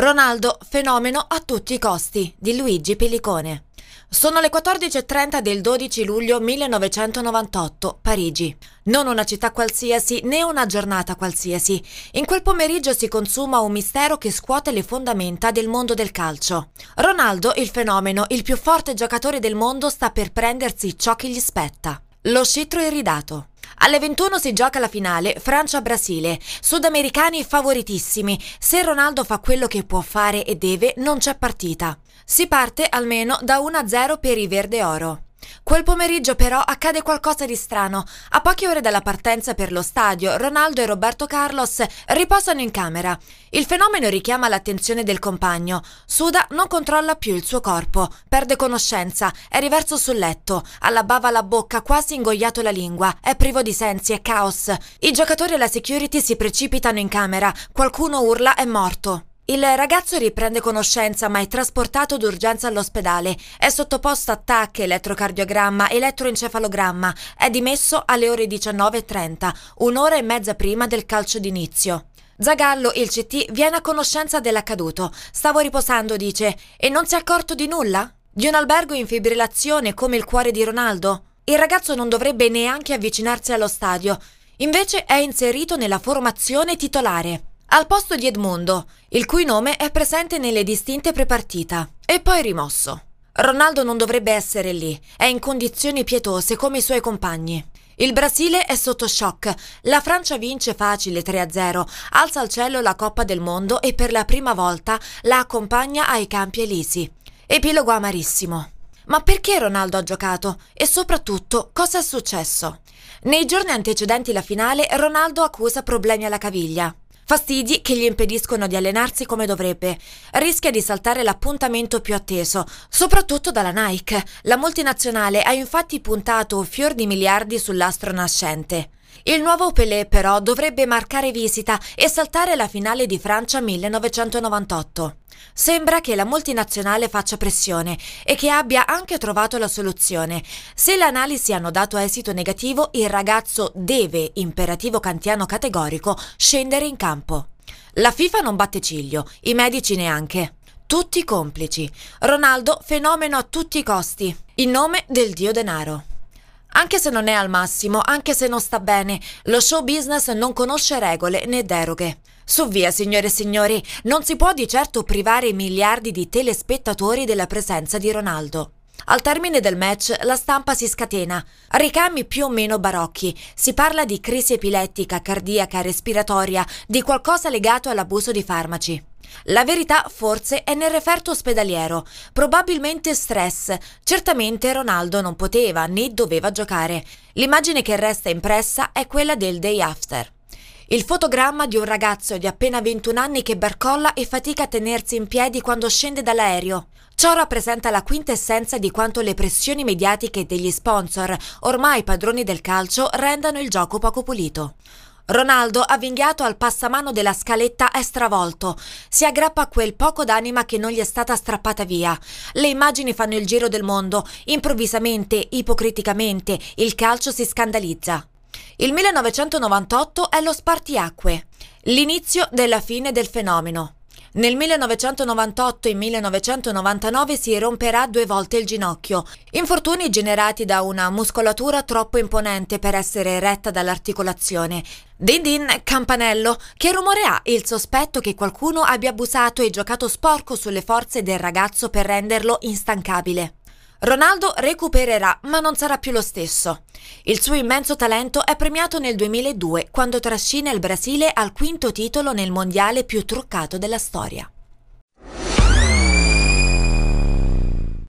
Ronaldo, fenomeno a tutti i costi, di Luigi Pellicone. Sono le 14.30 del 12 luglio 1998, Parigi. Non una città qualsiasi né una giornata qualsiasi. In quel pomeriggio si consuma un mistero che scuote le fondamenta del mondo del calcio. Ronaldo, il fenomeno, il più forte giocatore del mondo, sta per prendersi ciò che gli spetta. Lo scettro iridato. Alle 21 si gioca la finale Francia-Brasile. Sudamericani favoritissimi. Se Ronaldo fa quello che può fare e deve, non c'è partita. Si parte almeno da 1-0 per i verde oro. Quel pomeriggio però accade qualcosa di strano. A poche ore dalla partenza per lo stadio, Ronaldo e Roberto Carlos riposano in camera. Il fenomeno richiama l'attenzione del compagno. Suda non controlla più il suo corpo, perde conoscenza, è riverso sul letto, ha la bava alla bocca, quasi ingoiato la lingua, è privo di sensi, è caos. I giocatori e la security si precipitano in camera, qualcuno urla è morto. Il ragazzo riprende conoscenza ma è trasportato d'urgenza all'ospedale. È sottoposto a TAC, elettrocardiogramma, elettroencefalogramma. È dimesso alle ore 19.30, un'ora e mezza prima del calcio d'inizio. Zagallo, il CT, viene a conoscenza dell'accaduto. Stavo riposando, dice, e non si è accorto di nulla? Di un albergo in fibrillazione come il cuore di Ronaldo? Il ragazzo non dovrebbe neanche avvicinarsi allo stadio. Invece è inserito nella formazione titolare al posto di Edmundo, il cui nome è presente nelle distinte prepartita, e poi rimosso. Ronaldo non dovrebbe essere lì, è in condizioni pietose come i suoi compagni. Il Brasile è sotto shock, la Francia vince facile 3-0, alza al cielo la Coppa del Mondo e per la prima volta la accompagna ai campi elisi. Epilogo amarissimo. Ma perché Ronaldo ha giocato? E soprattutto, cosa è successo? Nei giorni antecedenti la finale, Ronaldo accusa problemi alla caviglia. Fastidi che gli impediscono di allenarsi come dovrebbe. Rischia di saltare l'appuntamento più atteso, soprattutto dalla Nike. La multinazionale ha infatti puntato fior di miliardi sull'astro nascente. Il nuovo Pelé però dovrebbe marcare visita e saltare la finale di Francia 1998. Sembra che la multinazionale faccia pressione e che abbia anche trovato la soluzione. Se le analisi hanno dato esito negativo, il ragazzo deve, imperativo kantiano categorico, scendere in campo. La FIFA non batte ciglio, i medici neanche. Tutti complici. Ronaldo fenomeno a tutti i costi, in nome del dio denaro. Anche se non è al massimo, anche se non sta bene, lo show business non conosce regole né deroghe. Su via, signore e signori, non si può di certo privare miliardi di telespettatori della presenza di Ronaldo. Al termine del match la stampa si scatena, ricami più o meno barocchi, si parla di crisi epilettica, cardiaca, respiratoria, di qualcosa legato all'abuso di farmaci. La verità forse è nel referto ospedaliero, probabilmente stress. Certamente Ronaldo non poteva né doveva giocare. L'immagine che resta impressa è quella del day after. Il fotogramma di un ragazzo di appena 21 anni che barcolla e fatica a tenersi in piedi quando scende dall'aereo. Ciò rappresenta la quintessenza di quanto le pressioni mediatiche degli sponsor, ormai padroni del calcio, rendano il gioco poco pulito. Ronaldo, avvinghiato al passamano della scaletta, è stravolto. Si aggrappa a quel poco d'anima che non gli è stata strappata via. Le immagini fanno il giro del mondo. Improvvisamente, ipocriticamente, il calcio si scandalizza. Il 1998 è lo spartiacque, l'inizio della fine del fenomeno. Nel 1998 e 1999 si romperà due volte il ginocchio, infortuni generati da una muscolatura troppo imponente per essere retta dall'articolazione. Din din, campanello, che rumore ha il sospetto che qualcuno abbia abusato e giocato sporco sulle forze del ragazzo per renderlo instancabile? Ronaldo recupererà, ma non sarà più lo stesso. Il suo immenso talento è premiato nel 2002 quando trascina il Brasile al quinto titolo nel mondiale più truccato della storia.